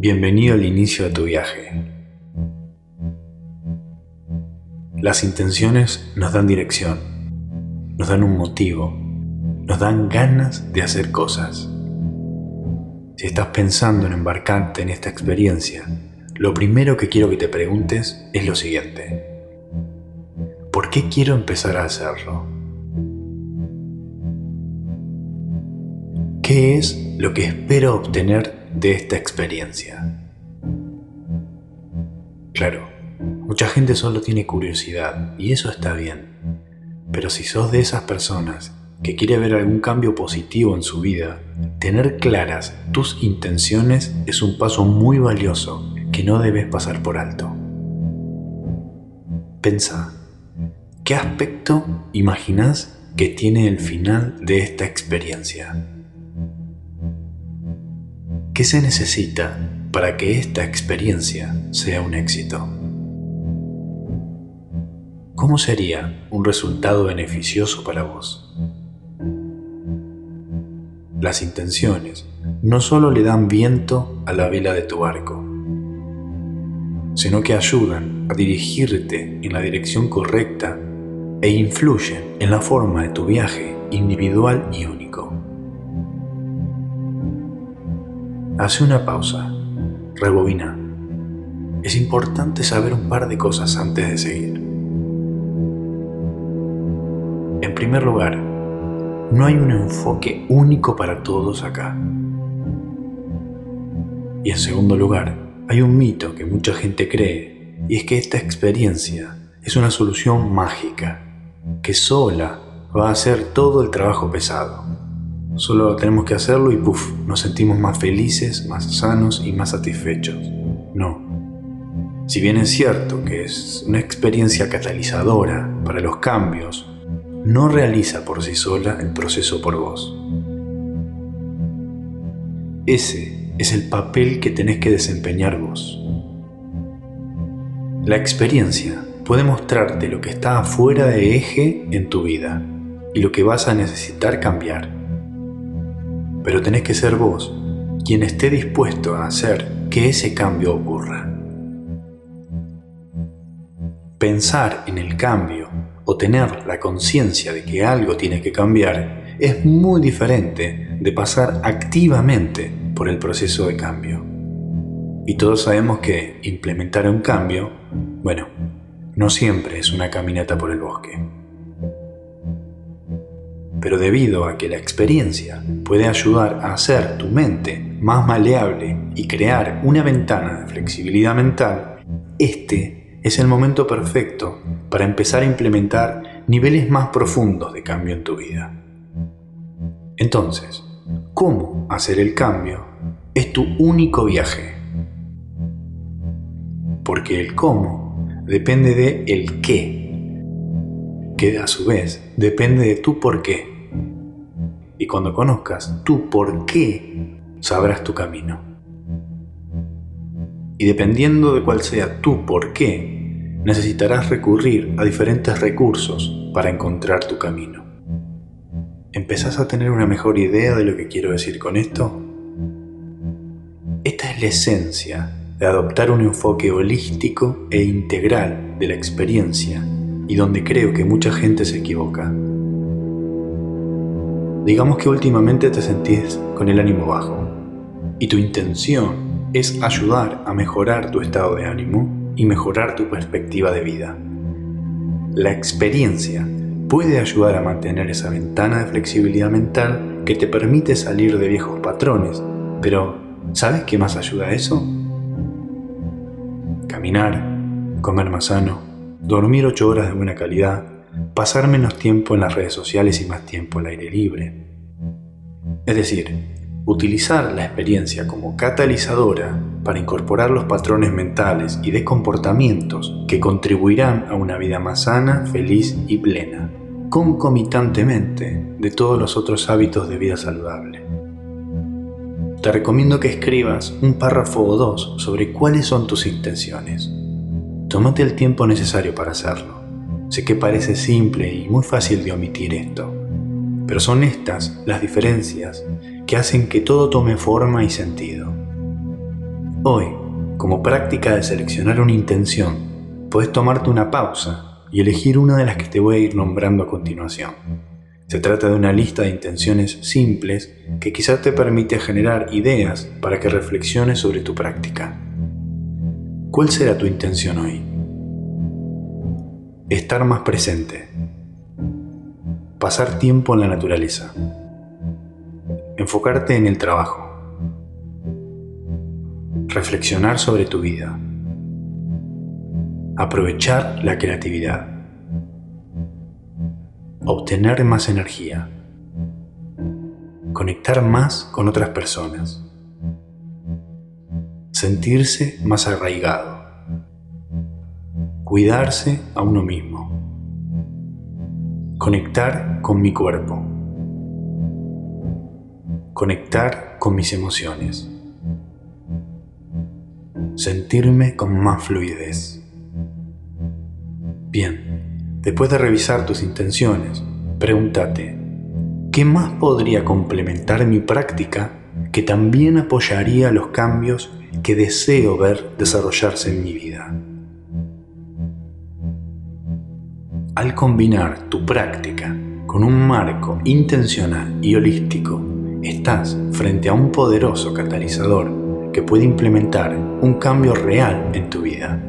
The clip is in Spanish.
Bienvenido al inicio de tu viaje. Las intenciones nos dan dirección, nos dan un motivo, nos dan ganas de hacer cosas. Si estás pensando en embarcarte en esta experiencia, lo primero que quiero que te preguntes es lo siguiente. ¿Por qué quiero empezar a hacerlo? ¿Qué es lo que espero obtener de esta experiencia? Claro, mucha gente solo tiene curiosidad y eso está bien. Pero si sos de esas personas que quiere ver algún cambio positivo en su vida, tener claras tus intenciones es un paso muy valioso que no debes pasar por alto. Pensa, ¿qué aspecto imaginas que tiene el final de esta experiencia? ¿Qué se necesita para que esta experiencia sea un éxito? ¿Cómo sería un resultado beneficioso para vos? Las intenciones no solo le dan viento a la vela de tu barco, sino que ayudan a dirigirte en la dirección correcta e influyen en la forma de tu viaje individual y único. Hace una pausa, rebobina. Es importante saber un par de cosas antes de seguir. En primer lugar, no hay un enfoque único para todos acá. Y en segundo lugar, hay un mito que mucha gente cree y es que esta experiencia es una solución mágica, que sola va a hacer todo el trabajo pesado. Solo tenemos que hacerlo y puff, nos sentimos más felices, más sanos y más satisfechos. No. Si bien es cierto que es una experiencia catalizadora para los cambios, no realiza por sí sola el proceso por vos. Ese es el papel que tenés que desempeñar vos. La experiencia puede mostrarte lo que está afuera de eje en tu vida y lo que vas a necesitar cambiar. Pero tenés que ser vos quien esté dispuesto a hacer que ese cambio ocurra. Pensar en el cambio o tener la conciencia de que algo tiene que cambiar es muy diferente de pasar activamente por el proceso de cambio. Y todos sabemos que implementar un cambio, bueno, no siempre es una caminata por el bosque. Pero debido a que la experiencia puede ayudar a hacer tu mente más maleable y crear una ventana de flexibilidad mental, este es el momento perfecto para empezar a implementar niveles más profundos de cambio en tu vida. Entonces, ¿cómo hacer el cambio es tu único viaje. Porque el cómo depende de el qué, que a su vez depende de tu por qué. Y cuando conozcas tu por qué, sabrás tu camino. Y dependiendo de cuál sea tu por qué, necesitarás recurrir a diferentes recursos para encontrar tu camino. ¿Empezás a tener una mejor idea de lo que quiero decir con esto? Esta es la esencia de adoptar un enfoque holístico e integral de la experiencia y donde creo que mucha gente se equivoca. Digamos que últimamente te sentís con el ánimo bajo y tu intención es ayudar a mejorar tu estado de ánimo y mejorar tu perspectiva de vida. La experiencia puede ayudar a mantener esa ventana de flexibilidad mental que te permite salir de viejos patrones, pero ¿Sabes qué más ayuda a eso? Caminar, comer más sano, dormir 8 horas de buena calidad, pasar menos tiempo en las redes sociales y más tiempo al aire libre. Es decir, utilizar la experiencia como catalizadora para incorporar los patrones mentales y de comportamientos que contribuirán a una vida más sana, feliz y plena, concomitantemente de todos los otros hábitos de vida saludable te recomiendo que escribas un párrafo o dos sobre cuáles son tus intenciones. Tómate el tiempo necesario para hacerlo. Sé que parece simple y muy fácil de omitir esto, pero son estas las diferencias que hacen que todo tome forma y sentido. Hoy, como práctica de seleccionar una intención, puedes tomarte una pausa y elegir una de las que te voy a ir nombrando a continuación. Se trata de una lista de intenciones simples que quizás te permite generar ideas para que reflexiones sobre tu práctica. ¿Cuál será tu intención hoy? Estar más presente. Pasar tiempo en la naturaleza. Enfocarte en el trabajo. Reflexionar sobre tu vida. Aprovechar la creatividad obtener más energía, conectar más con otras personas, sentirse más arraigado, cuidarse a uno mismo, conectar con mi cuerpo, conectar con mis emociones, sentirme con más fluidez. Bien. Después de revisar tus intenciones, pregúntate, ¿qué más podría complementar mi práctica que también apoyaría los cambios que deseo ver desarrollarse en mi vida? Al combinar tu práctica con un marco intencional y holístico, estás frente a un poderoso catalizador que puede implementar un cambio real en tu vida